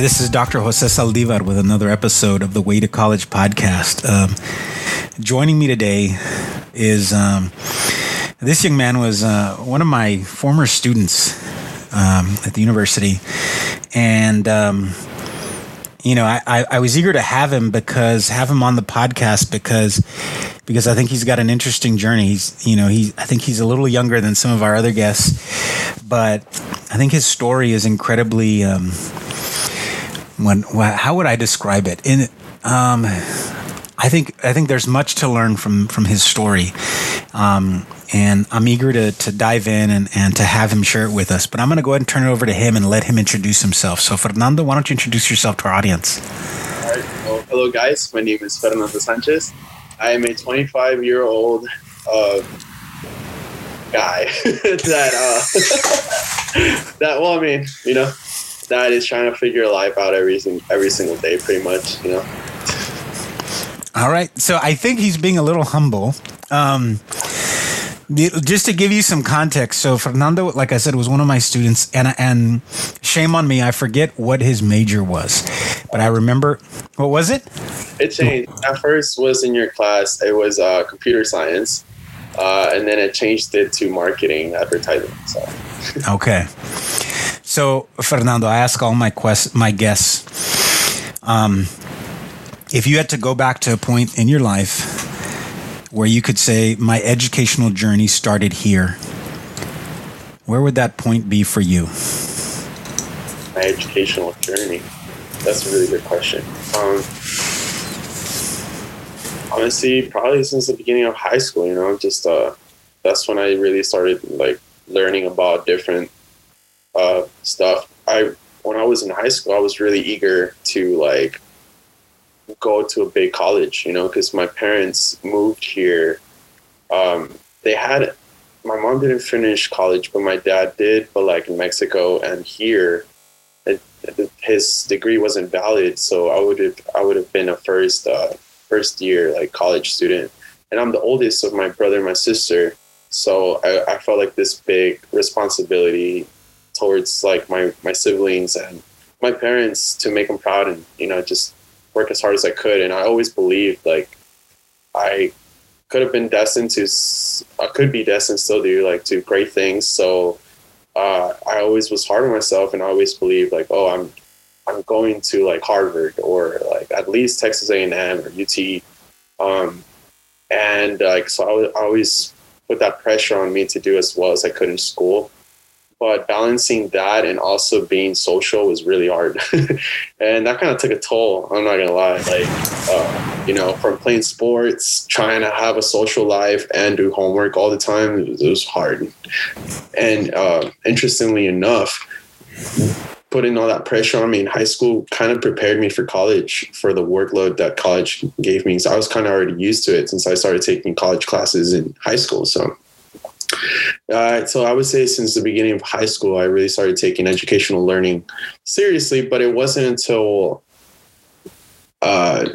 Hi, this is Dr. Jose Saldivar with another episode of the Way to College podcast. Um, joining me today is um, this young man was uh, one of my former students um, at the university, and um, you know, I, I, I, was eager to have him because have him on the podcast because because I think he's got an interesting journey. He's you know he I think he's a little younger than some of our other guests, but I think his story is incredibly. Um, when how would I describe it? In um, I think I think there's much to learn from from his story, um, and I'm eager to to dive in and and to have him share it with us. But I'm going to go ahead and turn it over to him and let him introduce himself. So Fernando, why don't you introduce yourself to our audience? All right. Well, hello guys. My name is Fernando Sanchez. I am a 25 year old uh, guy that uh, that well, I mean, you know that is trying to figure life out every every single day, pretty much. You know. All right, so I think he's being a little humble. Um, just to give you some context, so Fernando, like I said, was one of my students, and and shame on me, I forget what his major was, but I remember what was it? It changed. At first, was in your class. It was uh, computer science, uh, and then it changed it to marketing, advertising. So. okay. So, Fernando, I ask all my quest, my guests, um, if you had to go back to a point in your life where you could say, my educational journey started here, where would that point be for you? My educational journey. That's a really good question. Um, honestly, probably since the beginning of high school, you know, just uh, that's when I really started like learning about different uh, stuff. I when I was in high school, I was really eager to like go to a big college, you know, because my parents moved here. Um, they had my mom didn't finish college, but my dad did. But like in Mexico and here, it, his degree wasn't valid, so I would have I would have been a first uh, first year like college student, and I'm the oldest of my brother and my sister, so I, I felt like this big responsibility towards like my my siblings and my parents to make them proud and you know just work as hard as I could. And I always believed like I could have been destined to I could be destined still do like to great things. So uh, I always was hard on myself and I always believed like oh I'm I'm going to like Harvard or like at least Texas A&M or UT. Um, and like so I, I always put that pressure on me to do as well as I could in school but balancing that and also being social was really hard. And that kind of took a toll i'm not gonna lie like uh, you know from playing sports trying to have a social life and do homework all the time it was, it was hard. And uh, interestingly enough putting all that pressure on me in high school kind of prepared me for college for the workload that college gave me so i was kind of already used to it since i started taking college classes in high school so uh, so I would say since the beginning of high school, I really started taking educational learning seriously, but it wasn't until uh,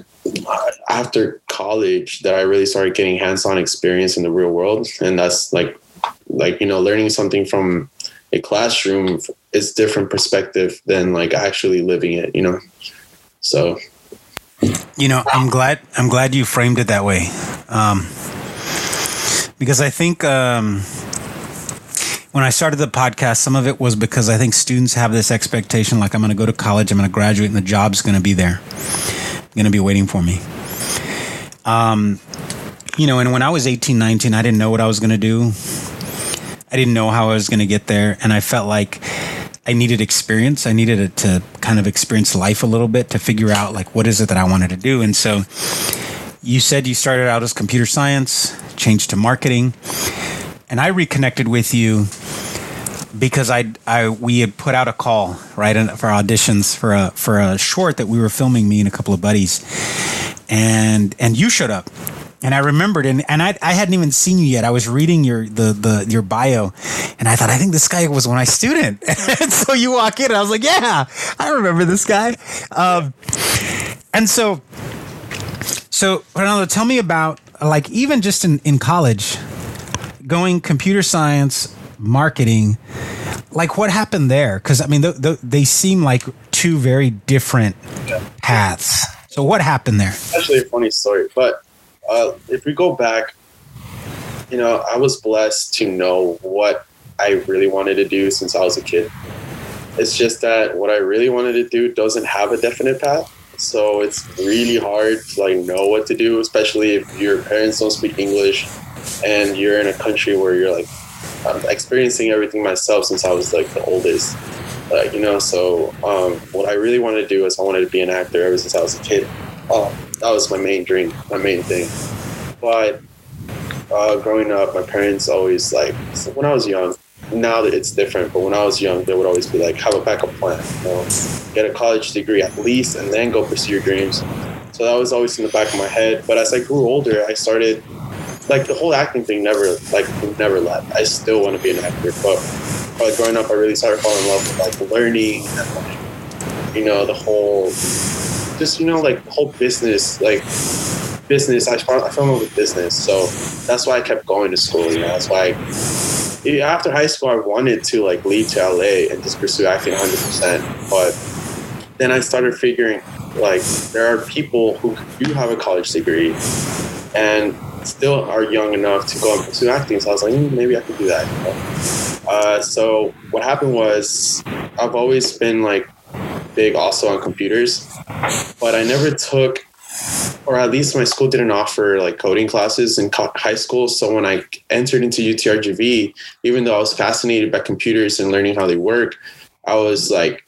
after college that I really started getting hands-on experience in the real world, and that's like, like you know, learning something from a classroom is different perspective than like actually living it, you know. So, you know, I'm glad I'm glad you framed it that way. Um, because I think um, when I started the podcast, some of it was because I think students have this expectation like, I'm going to go to college, I'm going to graduate, and the job's going to be there, going to be waiting for me. Um, you know, and when I was 18, 19, I didn't know what I was going to do. I didn't know how I was going to get there. And I felt like I needed experience. I needed it to kind of experience life a little bit to figure out, like, what is it that I wanted to do. And so you said you started out as computer science changed to marketing. And I reconnected with you because I, I we had put out a call right for auditions for a for a short that we were filming me and a couple of buddies, and and you showed up, and I remembered and, and I, I hadn't even seen you yet. I was reading your the the your bio, and I thought I think this guy was my student. and so you walk in, and I was like, yeah, I remember this guy. Um, and so so Ronaldo, tell me about like even just in, in college, going computer science, marketing, like what happened there? Because I mean, th- th- they seem like two very different paths. So what happened there? Actually, a funny story. But uh, if we go back, you know, I was blessed to know what I really wanted to do since I was a kid. It's just that what I really wanted to do doesn't have a definite path. So it's really hard to like know what to do, especially if your parents don't speak English and you're in a country where you're like I'm experiencing everything myself since I was like the oldest. Like, you know, so um, what I really wanted to do is I wanted to be an actor ever since I was a kid. Oh, that was my main dream, my main thing. But uh, growing up, my parents always like, when I was young, now that it's different, but when I was young, they would always be like, have a backup plan, you know, get a college degree at least, and then go pursue your dreams. So that was always in the back of my head. But as I grew older, I started like the whole acting thing never like never left. I still want to be an actor, but growing up, I really started falling in love with like learning and like you know the whole just you know like the whole business like business. I found I fell in love with business, so that's why I kept going to school. You know, that's why. I, after high school, I wanted to like leave to LA and just pursue acting 100, percent but then I started figuring like there are people who do have a college degree and still are young enough to go and pursue acting. So I was like, mm, maybe I could do that. Uh, so what happened was I've always been like big also on computers, but I never took, or at least my school didn't offer like coding classes in high school. So when I entered into UTRGV, even though I was fascinated by computers and learning how they work, I was like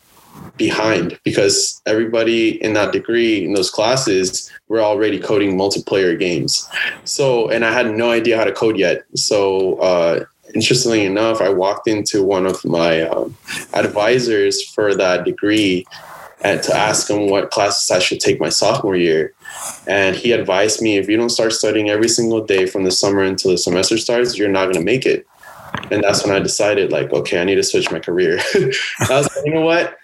behind because everybody in that degree in those classes were already coding multiplayer games. So, and I had no idea how to code yet. So, uh, interestingly enough, I walked into one of my um, advisors for that degree and to ask him what classes I should take my sophomore year. And he advised me if you don't start studying every single day from the summer until the semester starts, you're not going to make it. And that's when I decided, like, okay, I need to switch my career. I was like, you know what?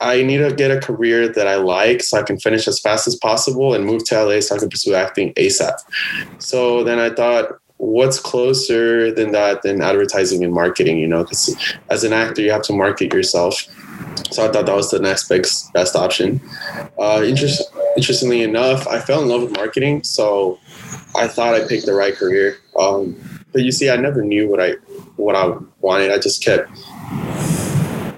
I need to get a career that I like so I can finish as fast as possible and move to LA so I can pursue acting ASAP. So then I thought, what's closer than that than advertising and marketing, you know, because as an actor, you have to market yourself. So I thought that was the next best, best option. Uh, interest, interestingly enough, I fell in love with marketing. So I thought I picked the right career. Um, but you see, I never knew what I, what I wanted. I just kept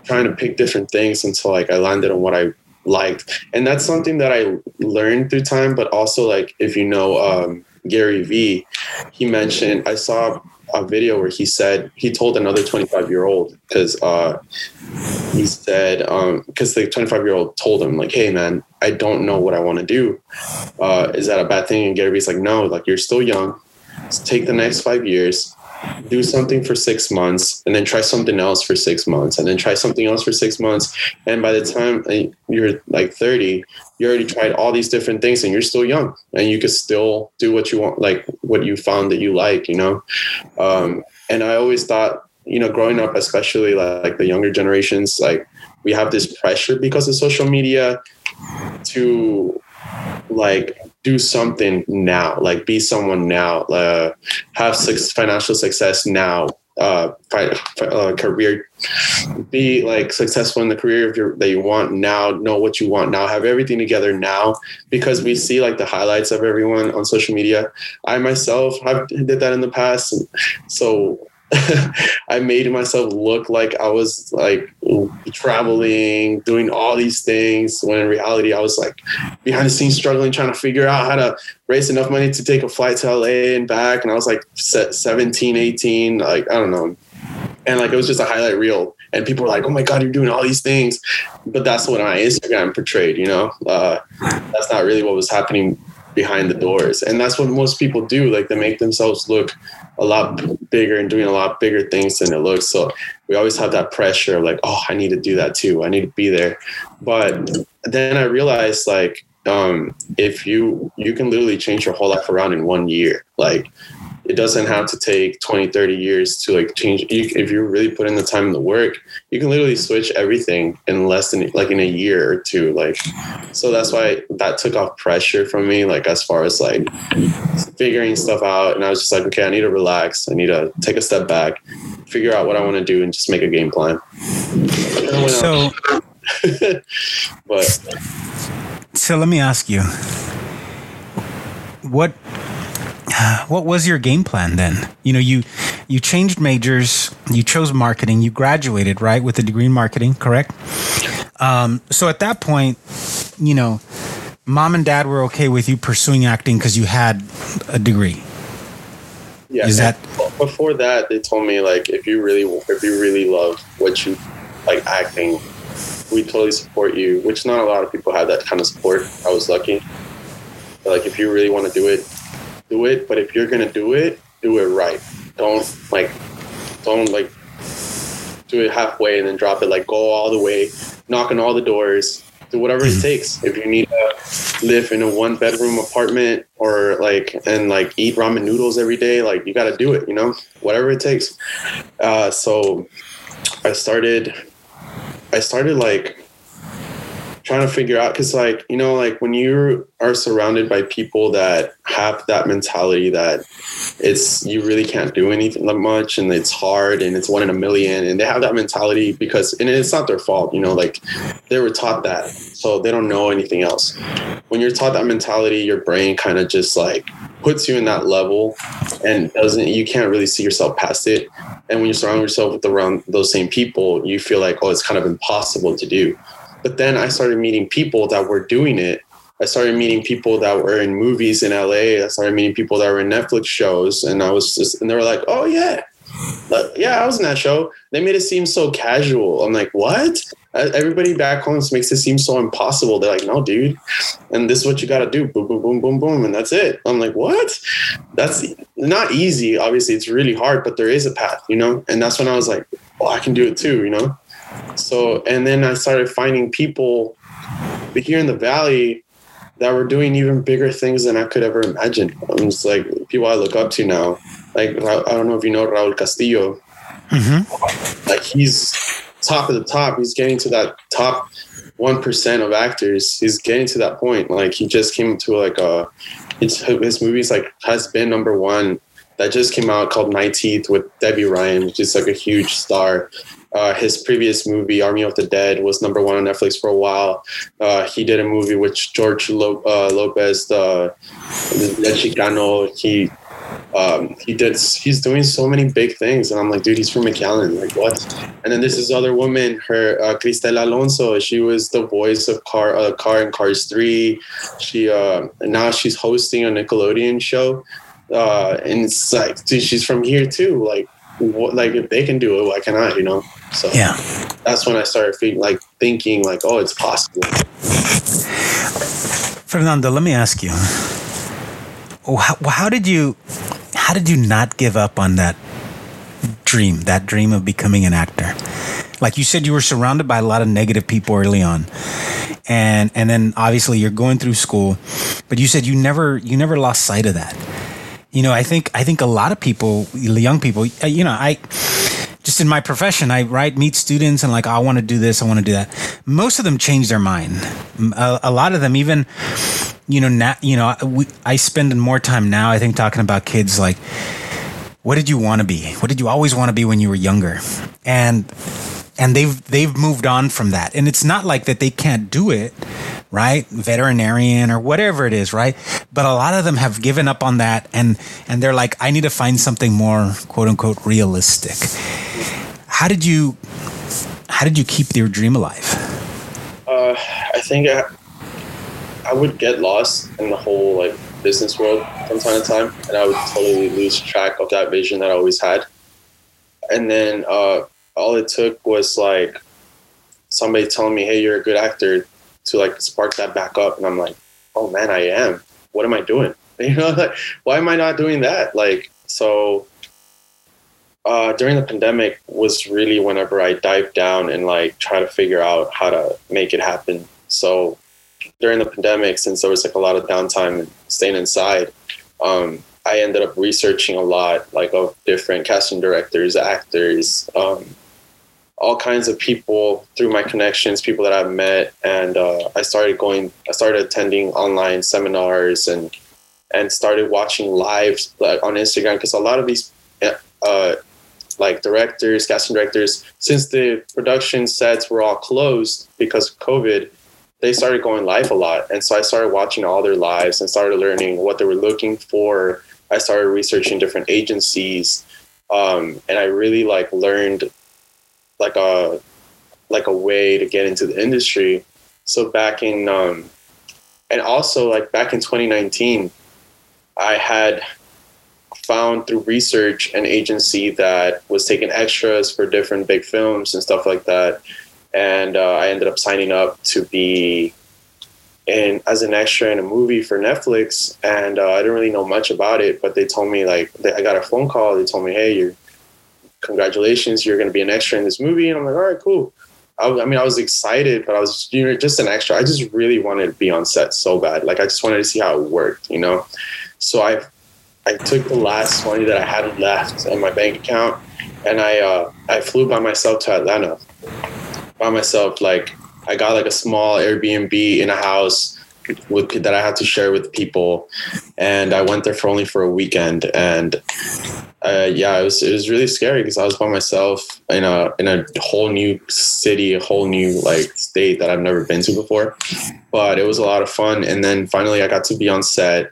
trying to pick different things until like I landed on what I liked. And that's something that I learned through time, but also like if you know um, Gary Vee, he mentioned I saw a video where he said he told another 25 year old because uh, he said because um, the 25 year old told him like hey man i don't know what i want to do. Uh, is that a bad thing? And gary vee's like no like you're still young. Let's take the next five years do something for six months and then try something else for six months and then try something else for six months. And by the time uh, you're like 30 you already tried all these different things and you're still young and you can still do what you want like what you found that you like you know? Um, and i always thought you know growing up especially like, like the younger generations like we have this pressure because of social media to like do something now, like be someone now, uh, have financial success now, uh, uh, career, be like successful in the career your, that you want now, know what you want now, have everything together now, because we see like the highlights of everyone on social media. I myself have did that in the past, so I made myself look like I was like traveling, doing all these things when in reality I was like behind the scenes struggling, trying to figure out how to raise enough money to take a flight to LA and back. And I was like 17, 18, like, I don't know. And like, it was just a highlight reel. And people were like, oh my God, you're doing all these things. But that's what my Instagram portrayed, you know? Uh, that's not really what was happening behind the doors. And that's what most people do. Like, they make themselves look a lot bigger and doing a lot bigger things than it looks. So we always have that pressure of like, oh, I need to do that too. I need to be there. But then I realized like, um, if you you can literally change your whole life around in one year. Like it doesn't have to take 20 30 years to like change. If you really put in the time and the work you can literally switch everything in less than like in a year or two like so that's why that took off pressure from me like as far as like figuring stuff out and i was just like okay i need to relax i need to take a step back figure out what i want to do and just make a game plan. So but so let me ask you, what what was your game plan then? You know, you you changed majors, you chose marketing, you graduated right with a degree in marketing, correct? Um, so at that point, you know, mom and dad were okay with you pursuing acting because you had a degree. Yeah. Is that before that? They told me like if you really if you really love what you like acting, we totally support you. Which not a lot of people have that kind of support. I was lucky. But, like if you really want to do it, do it. But if you're gonna do it, do it right. Don't like don't like do it halfway and then drop it. Like go all the way, knock on all the doors, do whatever it takes. If you need to live in a one bedroom apartment or like and like eat ramen noodles every day, like you got to do it. You know, whatever it takes. Uh, so I started. I started like trying to figure out because like you know like when you are surrounded by people that have that mentality that it's you really can't do anything much and it's hard and it's one in a million and they have that mentality because and it's not their fault you know like they were taught that so they don't know anything else. When you're taught that mentality your brain kind of just like puts you in that level and doesn't you can't really see yourself past it. And when you surround yourself with around those same people you feel like oh it's kind of impossible to do but then I started meeting people that were doing it. I started meeting people that were in movies in LA. I started meeting people that were in Netflix shows, and I was just, and they were like, "Oh yeah, like, yeah, I was in that show." They made it seem so casual. I'm like, "What?" Everybody back home makes it seem so impossible. They're like, "No, dude," and this is what you got to do. Boom, boom, boom, boom, boom, and that's it. I'm like, "What?" That's not easy. Obviously, it's really hard, but there is a path, you know. And that's when I was like, "Oh, I can do it too," you know. So, and then I started finding people here in the valley that were doing even bigger things than I could ever imagine. It's like people I look up to now. Like I don't know if you know Raul Castillo. Mm-hmm. Like he's top of the top. He's getting to that top one percent of actors. He's getting to that point. Like he just came to like a his, his movies like has been number one. That just came out called Night Teeth with Debby Ryan, which is like a huge star. Uh, his previous movie, Army of the Dead, was number one on Netflix for a while. Uh, he did a movie with George Lo- uh, Lopez, the, the Chicano. He um, he did. He's doing so many big things, and I'm like, dude, he's from McAllen. Like what? And then this is other woman, her uh, Cristela Alonzo. She was the voice of Car, uh, Car and Cars Three. She uh, now she's hosting a Nickelodeon show, uh, and it's like, dude, she's from here too. Like what, like if they can do it, why can't I? You know. So yeah, that's when I started feeling like thinking like, oh, it's possible. Fernando, let me ask you, how, how did you, how did you not give up on that dream, that dream of becoming an actor? Like you said, you were surrounded by a lot of negative people early on, and and then obviously you're going through school, but you said you never you never lost sight of that you know, I think I think a lot of people, young people, uh, you know, I just in my profession, I right meet students and like, oh, I want to do this, I want to do that. Most of them change their mind. A, a lot of them, even, you know, now, you know, we, I spend more time now. I think talking about kids like, what did you want to be? What did you always want to be when you were younger? And and they've they've moved on from that. And it's not like that they can't do it right? Veterinarian or whatever it is, right? But a lot of them have given up on that and and they're like, I need to find something more quote unquote realistic. How did you how did you keep your dream alive? Uh, I think I, I would get lost in the whole like business world from time to time, and I would totally lose track of that vision that I always had. And then uh, all it took was like somebody telling me, "Hey, you're a good actor to like spark that back up. And I'm like, oh man, I am. What am I doing? You know, like, why am I not doing that? Like, so uh, during the pandemic was really whenever I dived down and like try to figure out how to make it happen. So during the pandemic, since there was like a lot of downtime and staying inside, um, I ended up researching a lot, like of different casting directors, actors, um, all kinds of people through my connections, people that I've met, and uh, I started going. I started attending online seminars and and started watching lives like, on Instagram because a lot of these uh, like directors, casting directors, since the production sets were all closed because of COVID, they started going live a lot. And so I started watching all their lives and started learning what they were looking for. I started researching different agencies. Um, and I really like learned like a like a way to get into the industry. So back in um, and also like back in 2019, I had found through research an agency that was taking extras for different big films and stuff like that. And uh, I ended up signing up to be in as an extra in a movie for Netflix. And uh, I didn't really know much about it, but they told me like they, I got a phone call. They told me, "Hey, you're congratulations, you're going to be an extra in this movie." And I'm like, "All right, cool." I, I mean, I was excited, but I was you know just an extra. I just really wanted to be on set so bad. Like I just wanted to see how it worked, you know. So I I took the last money that I had left in my bank account, and I uh, I flew by myself to Atlanta by myself. Like I got like a small Airbnb in a house with that I had to share with people, and I went there for only for a weekend. And uh, yeah, it was it was really scary because I was by myself in a in a whole new city, a whole new like state that I've never been to before. But it was a lot of fun. And then finally, I got to be on set.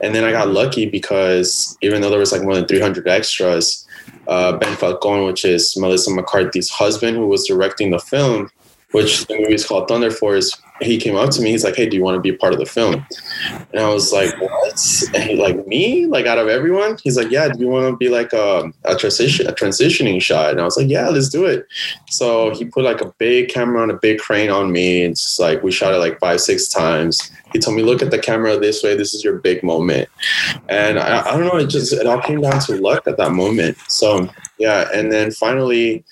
And then I got lucky because even though there was like more than 300 extras, uh, Ben Falcone, which is Melissa McCarthy's husband, who was directing the film, which the movie is called Thunder Force, he came up to me. He's like, "Hey, do you want to be a part of the film?" And I was like, "What?" And he like me, like out of everyone, he's like, "Yeah, do you want to be like a, a transition, a transitioning shot?" And I was like, "Yeah, let's do it." So he put like a big camera on a big crane on me. and It's like we shot it like five, six times. He told me, "Look at the camera this way. This is your big moment." And I, I don't know. It just it all came down to luck at that moment. So yeah, and then finally,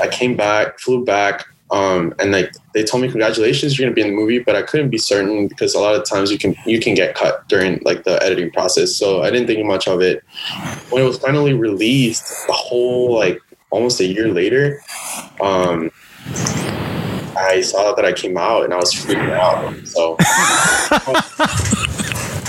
I came back, flew back um, and like they told me congratulations you're gonna be in the movie but i couldn't be certain because a lot of times you can you can get cut during like the editing process. So i didn't think much of it. When it was finally released the whole like almost a year later um i saw that i came out and i was freaking out. So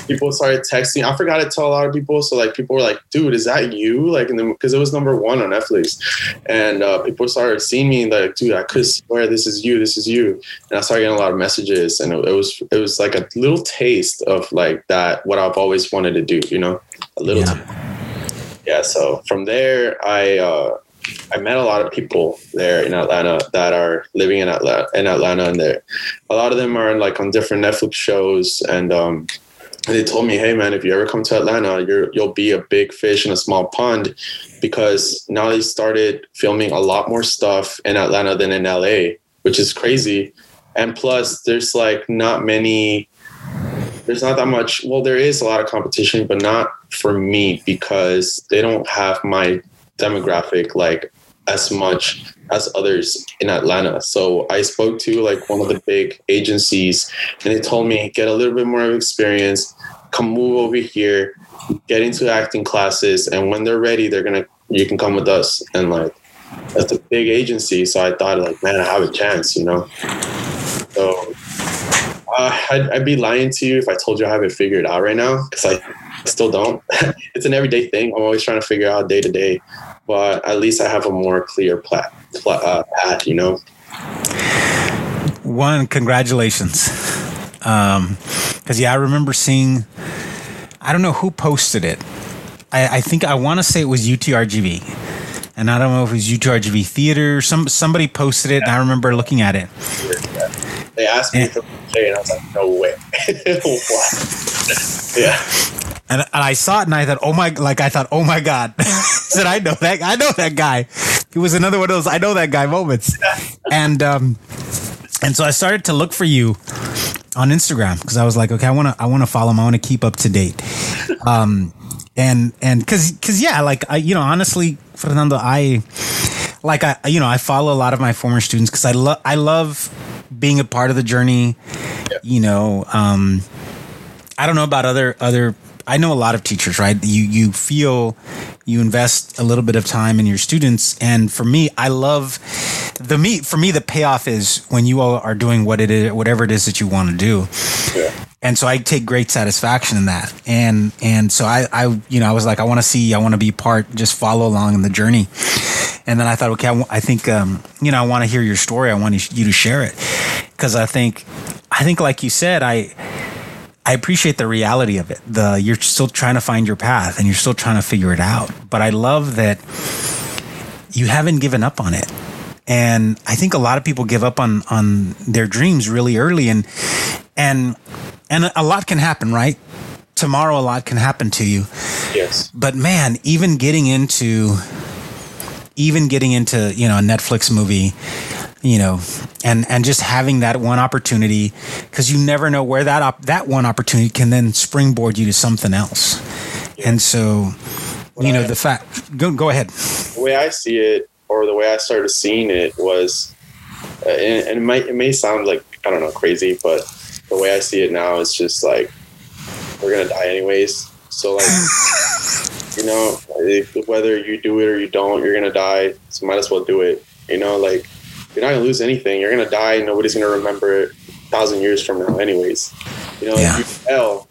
people started texting. I forgot to tell a lot of people. So like people were like, dude, is that you? Like, because it was number one on Netflix. And uh, people started seeing me like, dude, I could swear this is you. This is you. And I started getting a lot of messages. And it, it was, it was like a little taste of like that, what I've always wanted to do, you know, a little. Yeah. yeah so from there, I, uh, I met a lot of people there in Atlanta that are living in Atlanta, in Atlanta, and there, a lot of them are like on different Netflix shows, and um, and they told me, "Hey, man, if you ever come to Atlanta, you're you'll be a big fish in a small pond," because now they started filming a lot more stuff in Atlanta than in LA, which is crazy. And plus, there's like not many. There's not that much. Well, there is a lot of competition, but not for me because they don't have my demographic like as much as others in Atlanta. So I spoke to like one of the big agencies and they told me get a little bit more experience, come move over here, get into acting classes and when they're ready they're to you can come with us and like that's a big agency so I thought like man I have a chance, you know. So uh, I'd, I'd, be lying to you if I told you I have it figured out right now because I still don't. it's an everyday thing. I'm always trying to figure out day to day but at least I have a more clear plat, plat, uh, path, you know. One, congratulations. Um, cause yeah, I remember seeing, I don't know who posted it. I, I think I want to say it was UTRGV, and I don't know if it was UTRGV theater. Some somebody posted it, yeah. and I remember looking at it. They asked me and, for and I was like, no way. yeah. And, and I saw it and I thought, oh my, like I thought, oh my God. Said, I know that, I know that guy. He was another one of those, I know that guy moments. And, um, and so I started to look for you on Instagram because I was like, okay, I want to, I want to follow him. I want to keep up to date. Um, and, and cause, cause yeah, like I, you know, honestly, Fernando, I, like I, you know, I follow a lot of my former students because I love, I love being a part of the journey, you know, um, I don't know about other other I know a lot of teachers, right? You you feel you invest a little bit of time in your students, and for me, I love the me. For me, the payoff is when you all are doing what it is, whatever it is that you want to do. Yeah. and so I take great satisfaction in that. And and so I I you know I was like I want to see I want to be part just follow along in the journey. And then I thought okay I, w- I think um, you know I want to hear your story I want you to share it because I think I think like you said I I appreciate the reality of it. The you're still trying to find your path and you're still trying to figure it out. But I love that you haven't given up on it. And I think a lot of people give up on on their dreams really early and and and a lot can happen, right? Tomorrow a lot can happen to you. Yes. But man, even getting into even getting into, you know, a Netflix movie, you know, and and just having that one opportunity cuz you never know where that op- that one opportunity can then springboard you to something else. Yeah. And so you know, the fact go go ahead. The way I see it or the way I started seeing it was uh, and, and it might it may sound like I don't know crazy, but the way I see it now is just like we're gonna die anyways. So like, you know, if, whether you do it or you don't, you're gonna die. So might as well do it. You know, like you're not gonna lose anything. You're gonna die. Nobody's gonna remember it a thousand years from now, anyways. You know, yeah. if you fail,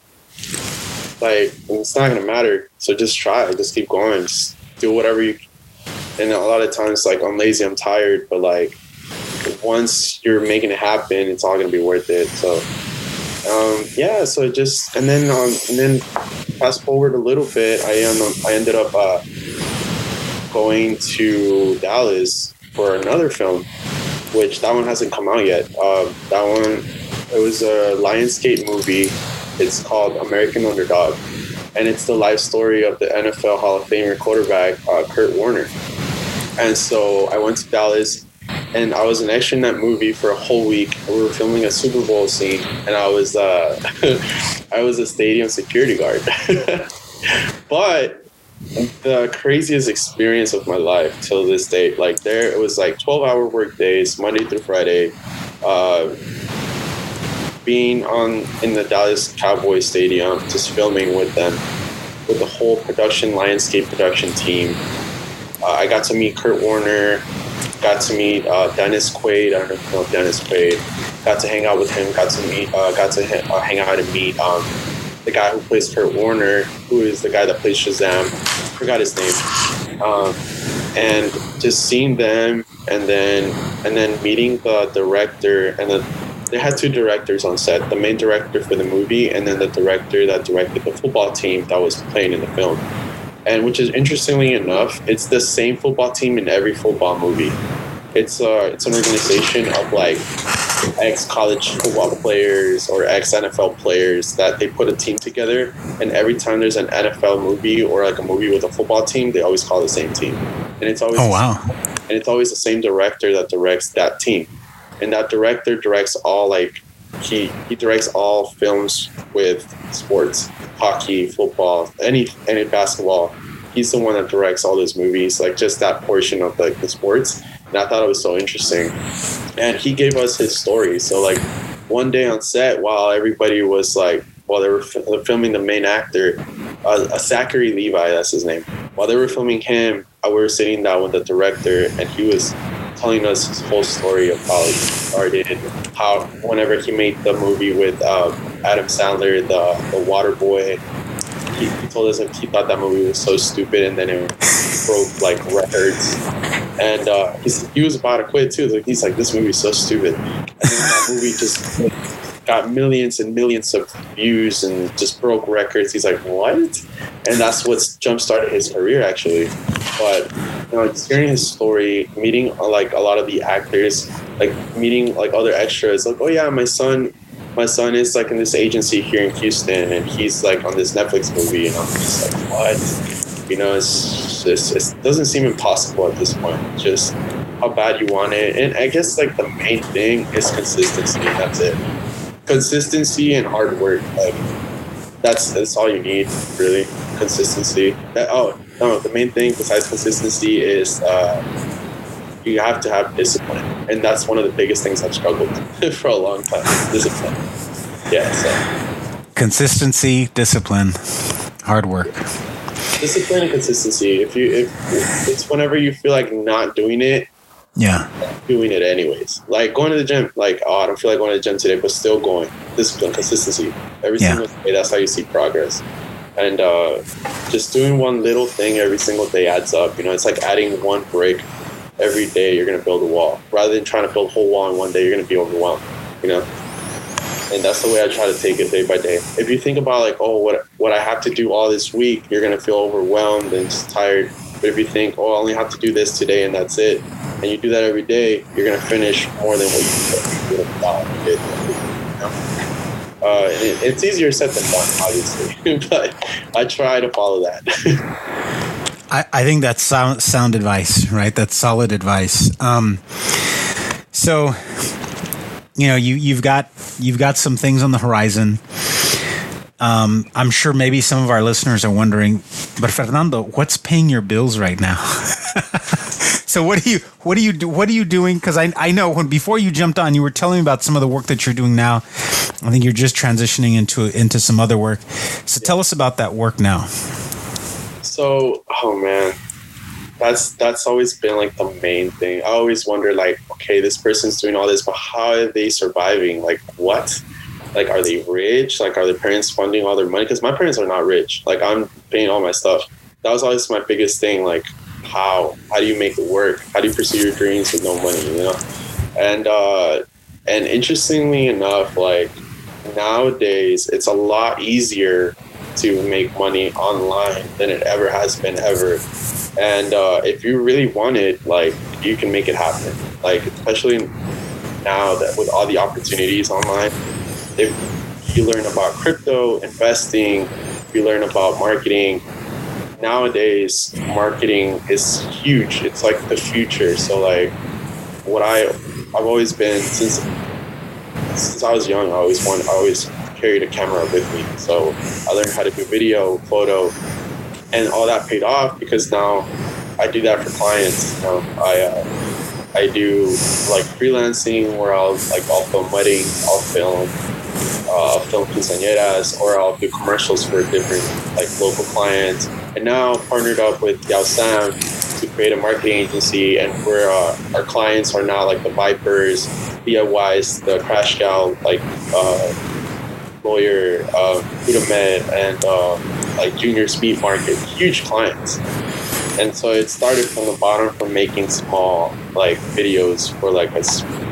like it's not gonna matter. So just try. Just keep going. Just do whatever you. And a lot of times, like I'm lazy, I'm tired, but like once you're making it happen, it's all gonna be worth it. So um, yeah, so just and then um, and then fast forward a little bit, I um, I ended up uh, going to Dallas for another film, which that one hasn't come out yet. Uh, that one it was a Lionsgate movie. It's called American Underdog, and it's the life story of the NFL Hall of Famer quarterback uh, Kurt Warner. And so I went to Dallas and I was an extra in that movie for a whole week. We were filming a Super Bowl scene, and I was uh, I was a stadium security guard. but the craziest experience of my life till this day, like there, it was like twelve hour work days, Monday through Friday. Uh, being on in the Dallas Cowboys stadium, just filming with them, with the whole production Lionsgate production team. Uh, I got to meet Kurt Warner, got to meet uh, Dennis Quaid. I don't know if you know Dennis Quaid. Got to hang out with him. Got to meet. Uh, got to ha- uh, hang out and meet um, the guy who plays Kurt Warner, who is the guy that plays Shazam. Forgot his name. Um, and just seeing them, and then and then meeting the director, and then they had two directors on set: the main director for the movie, and then the director that directed the football team that was playing in the film and which is interestingly enough, it's the same football team in every football movie. It's uh, it's an organization of like ex college football players or ex NFL players that they put a team together, and every time there's an NFL movie or like a movie with a football team, they always call the same team, and it's always oh wow, and it's always the same director that directs that team, and that director directs all like he he directs all films with sports hockey, football, any any basketball. He's the one that directs all those movies, like just that portion of like the sports. And I thought it was so interesting. And he gave us his story. So like one day on set, while everybody was like, while they were f- uh, filming the main actor, uh, uh, Zachary Levi, that's his name. While they were filming him, uh, I were sitting down with the director, and he was telling us his whole story of how he started, how whenever he made the movie with um, Adam Sandler, the the Water Boy, he, he, told us like he thought that movie was so stupid, and then it broke like records, and uh, he was about to quit too. Like he's like, this movie's so stupid, and then that movie just got millions and millions of views and just broke records. He's like, what? And that's what jump started his career actually. But you know, hearing his story, meeting uh, like a lot of the actors, like meeting like other extras, like, oh yeah, my son, my son is like in this agency here in Houston, and he's like on this Netflix movie, and I'm just like, what? You know, it's just it doesn't seem impossible at this point. Just how bad you want it, and I guess like the main thing is consistency, that's it. Consistency and hard work, like that's that's all you need, really. Consistency. That, oh, no, the main thing besides consistency is uh, you have to have discipline, and that's one of the biggest things I've struggled for a long time. Discipline. Yeah. So. Consistency, discipline, hard work. Discipline and consistency. If you if it's whenever you feel like not doing it, yeah, doing it anyways. Like going to the gym. Like oh, I don't feel like going to the gym today, but still going. discipline, consistency. Every Yeah. single day, that's how you see progress. And uh, just doing one little thing every single day adds up. You know, it's like adding one brick every day. You're gonna build a wall rather than trying to build a whole wall in one day. You're gonna be overwhelmed. You know, and that's the way I try to take it day by day. If you think about like, oh, what what I have to do all this week, you're gonna feel overwhelmed and just tired. But if you think, oh, I only have to do this today and that's it, and you do that every day, you're gonna finish more than what you thought did. You know? Uh, it, it's easier said than done, obviously, but I try to follow that. I, I think that's sound, sound advice, right? That's solid advice. Um, so, you know, you you've got you've got some things on the horizon. Um, I'm sure maybe some of our listeners are wondering, but Fernando, what's paying your bills right now? so what do you what do you do what are you doing? Because I I know when before you jumped on, you were telling me about some of the work that you're doing now. I think you're just transitioning into into some other work. So tell us about that work now. So, oh man, that's that's always been like the main thing. I always wonder, like, okay, this person's doing all this, but how are they surviving? Like, what? Like, are they rich? Like, are their parents funding all their money? Because my parents are not rich. Like, I'm paying all my stuff. That was always my biggest thing. Like, how? How do you make it work? How do you pursue your dreams with no money? You know, and uh, and interestingly enough, like nowadays, it's a lot easier to make money online than it ever has been ever. And uh, if you really want it, like you can make it happen. Like especially now that with all the opportunities online, if you learn about crypto investing, you learn about marketing. Nowadays, marketing is huge. It's like the future. So like, what I I've always been since since I was young. I always wanted. I always carried a camera with me. So I learned how to do video, photo, and all that paid off because now I do that for clients. You know, I uh, I do like freelancing where I'll like I'll film weddings, I'll film uh, film quinceañeras, or I'll do commercials for different like local clients. And now partnered up with Yao Sam to create a marketing agency, and where uh, our clients are now like the Vipers, DIYs, the Crash Gal, like. Uh, lawyer, uh, Med, and um, like Junior Speed Market, huge clients. And so it started from the bottom, from making small like videos for like a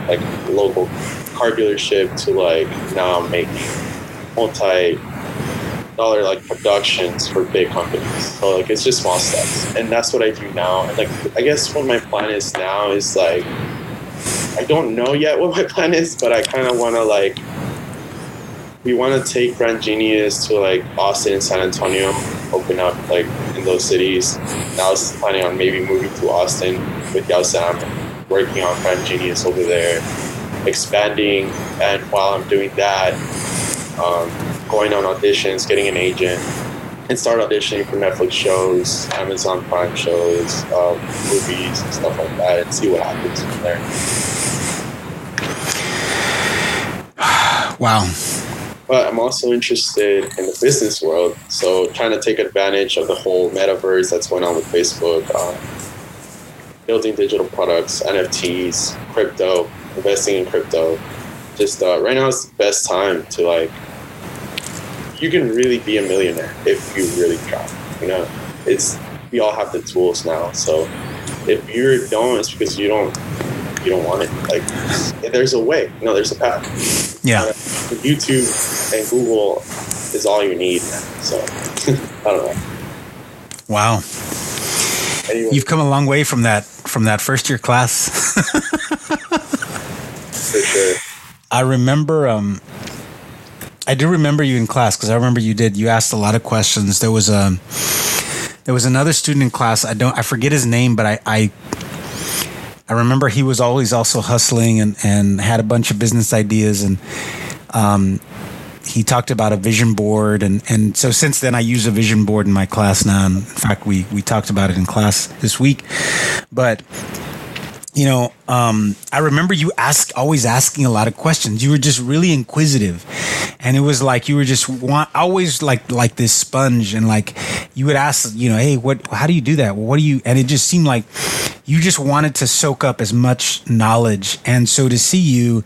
like local car dealership to like now I'm making multi dollar like productions for big companies. So like it's just small steps, and that's what I do now. And like I guess what my plan is now is like I don't know yet what my plan is, but I kind of want to like we want to take Brand Genius to like Austin and San Antonio, open up like in those cities. And I was planning on maybe moving to Austin with Yao Sam, working on Brand Genius over there, expanding. And while I'm doing that, um, going on auditions, getting an agent, and start auditioning for Netflix shows, Amazon Prime shows, um, movies, and stuff like that, and see what happens from there. Wow. but I'm also interested in the business world. So trying to take advantage of the whole metaverse that's going on with Facebook, um, building digital products, NFTs, crypto, investing in crypto. Just uh, right now is the best time to like. You can really be a millionaire if you really try. You know, it's we all have the tools now. So if you don't, it's because you don't you don't want it. Like there's a way. You know, there's a path. Yeah. Uh, YouTube and Google is all you need. So I don't know. Wow. Anyway, You've come a long way from that from that first year class. for sure. I remember um I do remember you in class because I remember you did you asked a lot of questions. There was a there was another student in class. I don't I forget his name, but I I I remember he was always also hustling and, and had a bunch of business ideas and um, he talked about a vision board and, and so since then I use a vision board in my class now. And in fact, we, we talked about it in class this week. But you know, um, I remember you ask always asking a lot of questions. You were just really inquisitive, and it was like you were just want always like like this sponge, and like you would ask, you know, hey, what? How do you do that? What do you? And it just seemed like you just wanted to soak up as much knowledge, and so to see you,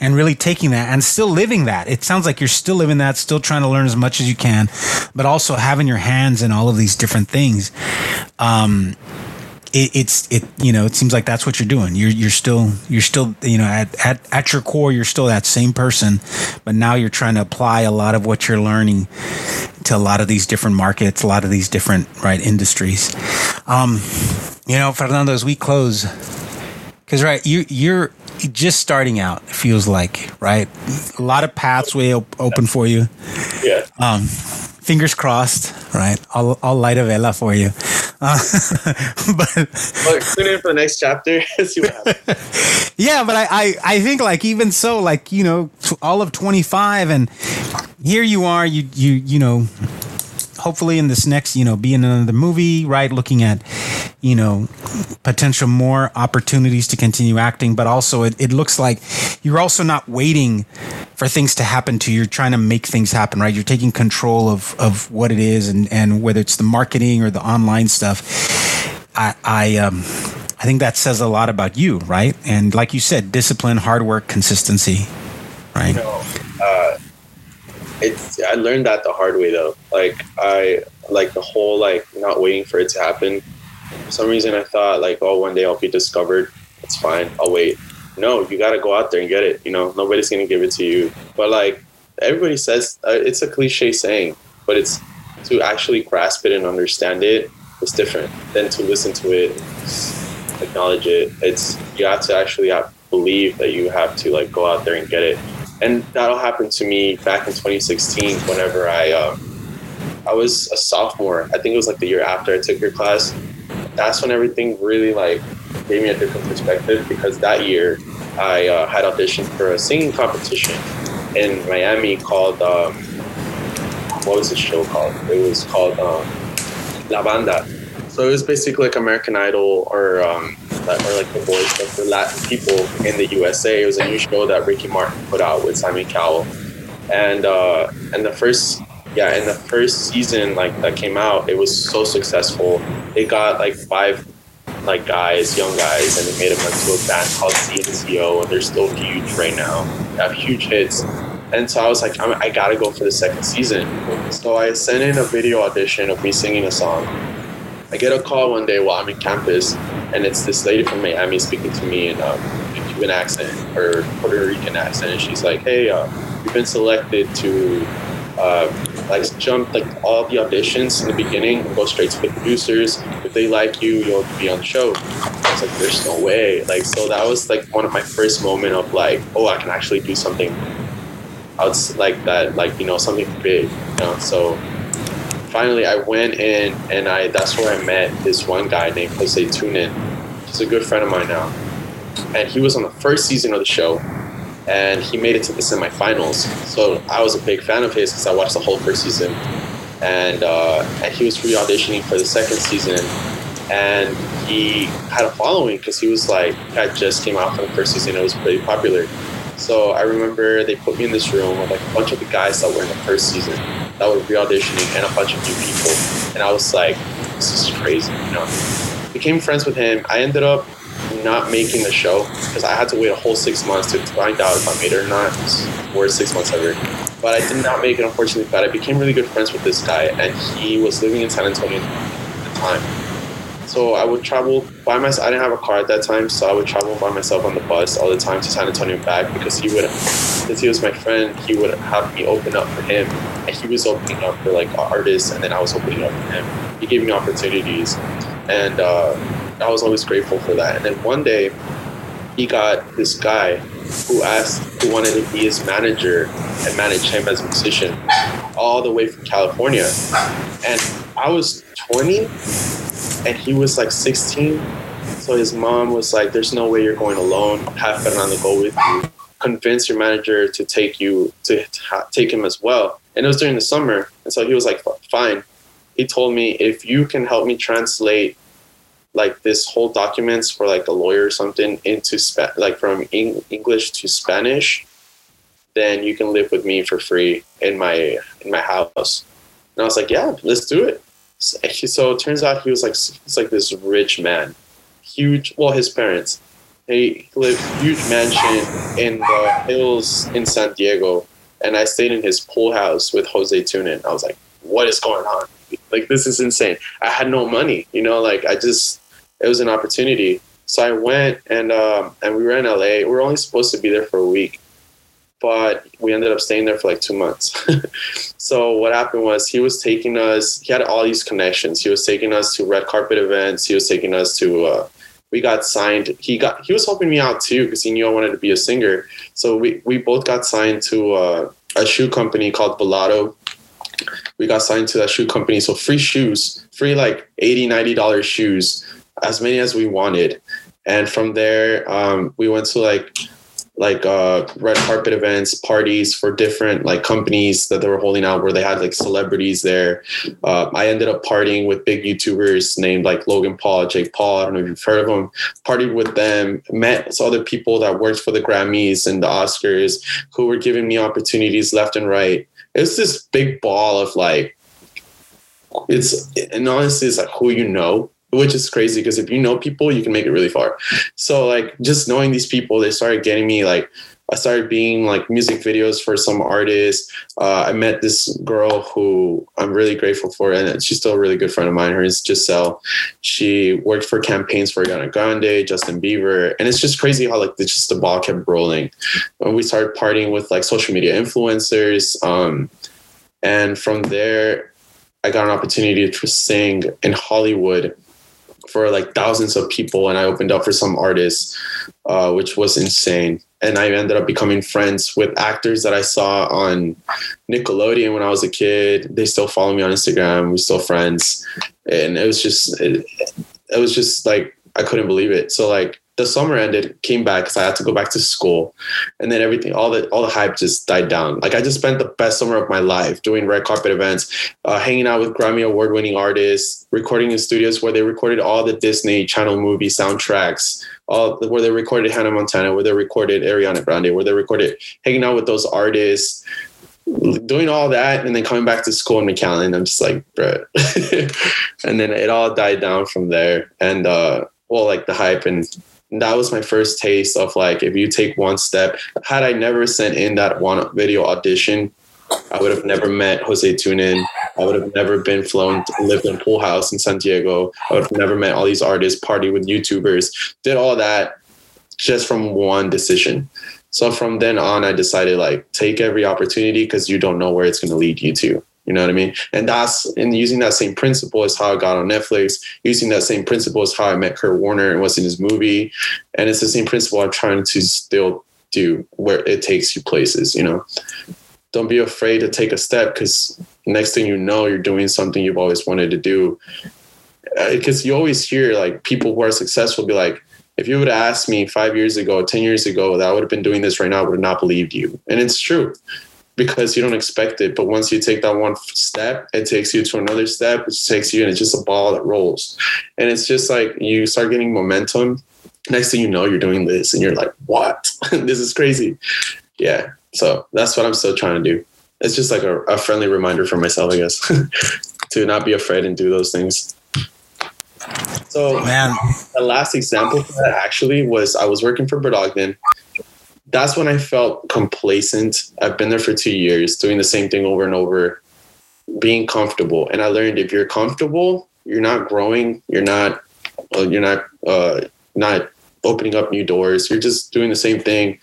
and really taking that and still living that. It sounds like you're still living that, still trying to learn as much as you can, but also having your hands in all of these different things. Um, it, it's it you know it seems like that's what you're doing. You're you're still you're still you know at, at at your core you're still that same person but now you're trying to apply a lot of what you're learning to a lot of these different markets a lot of these different right industries. Um you know fernando as we close because right you you're just starting out it feels like right? A lot of paths way op- open for you. Yeah. Um fingers crossed right? I'll, I'll light a vela for you uh, but Look, tune in for the next chapter. See what happens. yeah, but I, I, I think like even so, like you know, all of twenty five, and here you are, you you you know, hopefully in this next, you know, be in another movie, right? Looking at, you know, potential more opportunities to continue acting, but also it, it looks like you're also not waiting for things to happen to you. You're trying to make things happen, right? You're taking control of, of what it is and, and whether it's the marketing or the online stuff. I, I, um, I think that says a lot about you, right? And like you said, discipline, hard work, consistency, right? Know, uh, it's I learned that the hard way though. Like I like the whole like not waiting for it to happen. For some reason, I thought like, oh, one day I'll be discovered. It's fine. I'll wait. No, you got to go out there and get it. You know, nobody's gonna give it to you. But like everybody says, uh, it's a cliche saying, but it's to actually grasp it and understand it. It's different than to listen to it, acknowledge it. It's you have to actually have, believe that you have to like go out there and get it and that'll happen to me back in 2016 whenever I um, I was a sophomore. I think it was like the year after I took your class. That's when everything really like gave me a different perspective because that year I uh, had auditioned for a singing competition in Miami called um, what was the show called? It was called um, La Banda. So it was basically like American Idol or um, or like the voice of the Latin people in the USA. It was a new show that Ricky Martin put out with Simon Cowell, and uh, and the first yeah, in the first season like that came out, it was so successful. They got like five like guys, young guys, and they made them into a band called CNCO, and they're still huge right now. They have huge hits. And so I was like, I gotta go for the second season. So I sent in a video audition of me singing a song. I get a call one day while I'm in campus, and it's this lady from Miami speaking to me in um, a Cuban accent or Puerto Rican accent, and she's like, "Hey, uh, you've been selected to uh, like jump like all the auditions in the beginning go straight to the producers. If they like you, you'll be on the show." I was like, "There's no way!" Like, so that was like one of my first moment of like, "Oh, I can actually do something." Outs like that, like you know, something big, you know. So finally I went in and I that's where I met this one guy named Jose Tunin. He's a good friend of mine now. And he was on the first season of the show and he made it to the semifinals. So I was a big fan of his because I watched the whole first season. And uh, and he was re-auditioning for the second season and he had a following because he was like I just came out from the first season. It was pretty popular. So I remember they put me in this room with like a bunch of the guys that were in the first season that were re-auditioning and a bunch of new people. And I was like, this is crazy, you know. Became friends with him. I ended up not making the show because I had to wait a whole six months to find out if I made it or not. Worst six months ever. But I did not make it, unfortunately. But I became really good friends with this guy, and he was living in San Antonio at the time. So I would travel by myself. I didn't have a car at that time, so I would travel by myself on the bus all the time to San Antonio back because he would, since he was my friend, he would have me open up for him, and he was opening up for like artists, and then I was opening up for him. He gave me opportunities, and uh, I was always grateful for that. And then one day, he got this guy who asked, who wanted to be his manager and manage him as a musician, all the way from California, and I was 20 and he was like 16. So his mom was like, "There's no way you're going alone. Have Fernando go with you. Convince your manager to take you to take him as well." And it was during the summer, and so he was like, "Fine." He told me, "If you can help me translate like this whole documents for like a lawyer or something into like from Eng- English to Spanish, then you can live with me for free in my in my house. And I was like, yeah, let's do it. So, so it turns out he was like he's like this rich man, huge. Well, his parents, he lived huge mansion in the hills in San Diego, and I stayed in his pool house with Jose Tunin. I was like, what is going on? Like this is insane. I had no money, you know, like I just it was an opportunity. So I went and um, and we were in LA. We were only supposed to be there for a week, but we ended up staying there for like two months. so what happened was he was taking us. He had all these connections. He was taking us to red carpet events. He was taking us to. Uh, we got signed. He got. He was helping me out too because he knew I wanted to be a singer. So we we both got signed to uh, a shoe company called Velato. We got signed to that shoe company. So free shoes, free like 80 90 dollars shoes, as many as we wanted. And from there, um, we went to like like uh, red carpet events, parties for different like companies that they were holding out where they had like celebrities there. Uh, I ended up partying with big YouTubers named like Logan Paul, Jake Paul. I don't know if you've heard of them. Partied with them, met other people that worked for the Grammys and the Oscars who were giving me opportunities left and right. It's this big ball of like, it's and honestly, it's like who you know which is crazy because if you know people, you can make it really far. So like just knowing these people, they started getting me like I started being like music videos for some artists. Uh, I met this girl who I'm really grateful for, and she's still a really good friend of mine. Her is Giselle. She worked for campaigns for Ariana Grande, Justin Bieber, and it's just crazy how like the, just the ball kept rolling. When we started partying with like social media influencers, um, and from there, I got an opportunity to sing in Hollywood for like thousands of people and I opened up for some artists, uh, which was insane. And I ended up becoming friends with actors that I saw on Nickelodeon when I was a kid. They still follow me on Instagram. We're still friends. And it was just, it, it was just like, I couldn't believe it. So like the summer ended, came back because I had to go back to school, and then everything, all the all the hype just died down. Like I just spent the best summer of my life doing red carpet events, uh, hanging out with Grammy award winning artists, recording in studios where they recorded all the Disney Channel movie soundtracks, all where they recorded Hannah Montana, where they recorded Ariana Grande, where they recorded hanging out with those artists. Doing all that and then coming back to school in McAllen, I'm just like, bro. and then it all died down from there. And uh, well, like the hype and that was my first taste of like if you take one step had i never sent in that one video audition i would have never met jose tunin i would have never been flown lived in pool house in san diego. I would have never met all these artists party with youtubers did all that just from one decision. So from then on i decided like take every opportunity because you don't know where it's going to lead you to you know what I mean? And that's and using that same principle is how I got on Netflix. Using that same principle is how I met Kurt Warner and was in his movie. And it's the same principle I'm trying to still do where it takes you places, you know. Don't be afraid to take a step because next thing you know, you're doing something you've always wanted to do. Because uh, you always hear like people who are successful be like, if you would have asked me five years ago, 10 years ago that I would have been doing this right now, I would have not believed you. And it's true because you don't expect it. But once you take that one step, it takes you to another step, which takes you, and it's just a ball that rolls. And it's just like you start getting momentum. Next thing you know, you're doing this, and you're like, what? this is crazy. Yeah. So that's what I'm still trying to do. It's just like a, a friendly reminder for myself, I guess, to not be afraid and do those things. So, man, the last example for that actually was I was working for Berdogden that's when I felt complacent. I've been there for two years, doing the same thing over and over, being comfortable. And I learned if you're comfortable, you're not growing. You're not. Uh, you're not. Uh, not opening up new doors. You're just doing the same thing.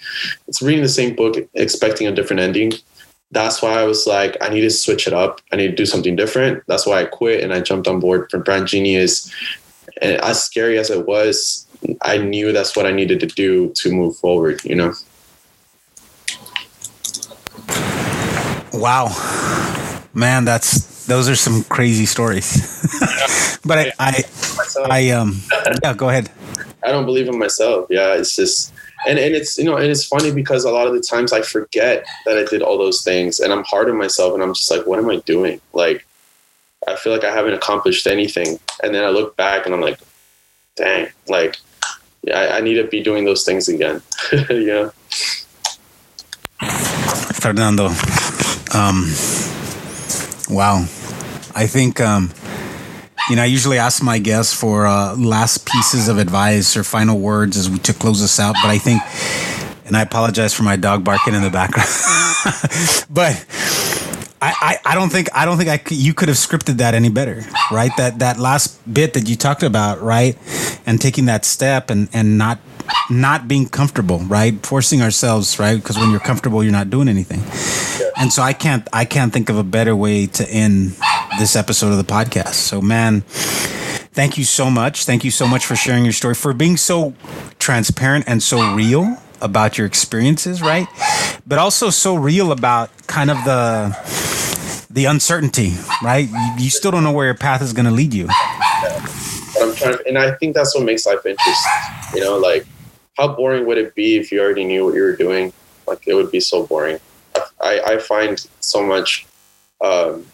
It's reading the same book, expecting a different ending. That's why I was like, I need to switch it up. I need to do something different. That's why I quit and I jumped on board for Brand Genius. And as scary as it was, I knew that's what I needed to do to move forward, you know? Wow, man, that's those are some crazy stories. but I, I, I, um, yeah, go ahead. I don't believe in myself. Yeah, it's just, and and it's you know, and it's funny because a lot of the times I forget that I did all those things, and I'm hard on myself, and I'm just like, what am I doing? Like, I feel like I haven't accomplished anything, and then I look back and I'm like, dang, like yeah, I, I need to be doing those things again. yeah. Fernando, um, wow. I think, um, you know, I usually ask my guests for uh, last pieces of advice or final words as we to close this out. But I think, and I apologize for my dog barking in the background, but I, I, I don't think I don't think I could, you could have scripted that any better, right? That that last bit that you talked about, right, and taking that step and and not not being comfortable, right, forcing ourselves, right, because when you're comfortable, you're not doing anything. And so I can't I can't think of a better way to end this episode of the podcast. So man, thank you so much. Thank you so much for sharing your story, for being so transparent and so real about your experiences, right? But also so real about kind of the the uncertainty, right? You, you still don't know where your path is going to lead you. But I'm trying, and I think that's what makes life interesting. You know, like how boring would it be if you already knew what you were doing? Like it would be so boring. I, I find so much, um,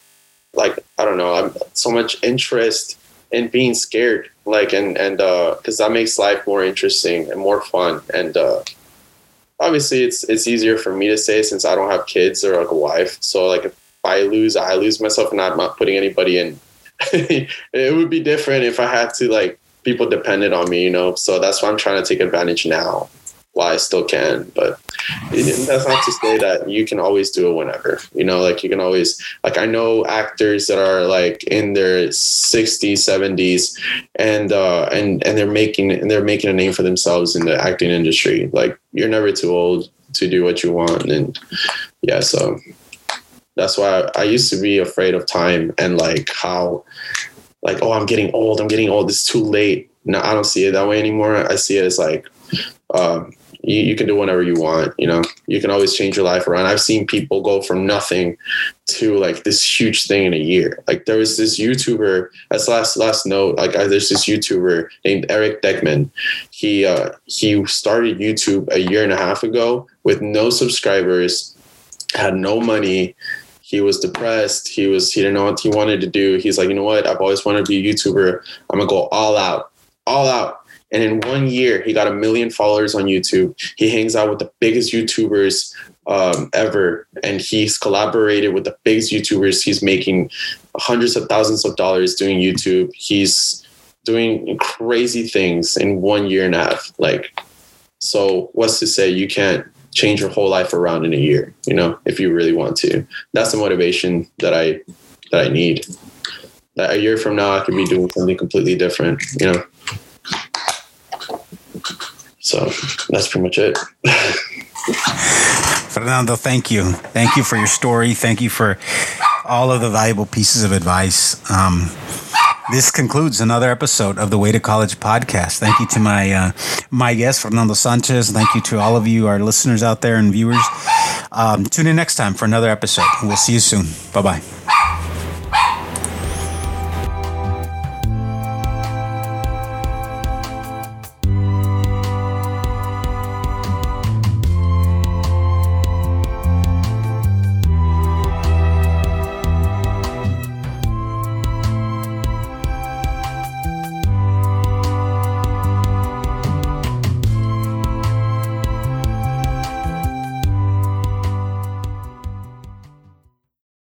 like I don't know, I'm so much interest in being scared, like and and because uh, that makes life more interesting and more fun. And uh, obviously, it's it's easier for me to say since I don't have kids or like a wife. So like if I lose, I lose myself, and I'm not putting anybody in. it would be different if I had to like people depended on me, you know. So that's why I'm trying to take advantage now while I still can. But that's not to say that you can always do it whenever. You know, like you can always like I know actors that are like in their 60s, 70s, and uh, and and they're making and they're making a name for themselves in the acting industry. Like you're never too old to do what you want, and yeah, so that's why I, I used to be afraid of time and like how like oh I'm getting old, I'm getting old, it's too late. No, I don't see it that way anymore. I see it as like um, you, you can do whatever you want you know you can always change your life around i've seen people go from nothing to like this huge thing in a year like there was this youtuber as last last note like I, there's this youtuber named eric deckman he uh he started youtube a year and a half ago with no subscribers had no money he was depressed he was he didn't know what he wanted to do he's like you know what i've always wanted to be a youtuber i'm gonna go all out all out and in one year, he got a million followers on YouTube. He hangs out with the biggest YouTubers um, ever, and he's collaborated with the biggest YouTubers. He's making hundreds of thousands of dollars doing YouTube. He's doing crazy things in one year and a half. Like, so what's to say you can't change your whole life around in a year? You know, if you really want to. That's the motivation that I that I need. That a year from now, I could be doing something completely different. You know. So that's pretty much it. Fernando, thank you. Thank you for your story. Thank you for all of the valuable pieces of advice. Um, this concludes another episode of the Way to College podcast. Thank you to my uh, my guest Fernando Sanchez. Thank you to all of you, our listeners out there and viewers. Um, tune in next time for another episode. We'll see you soon. Bye bye.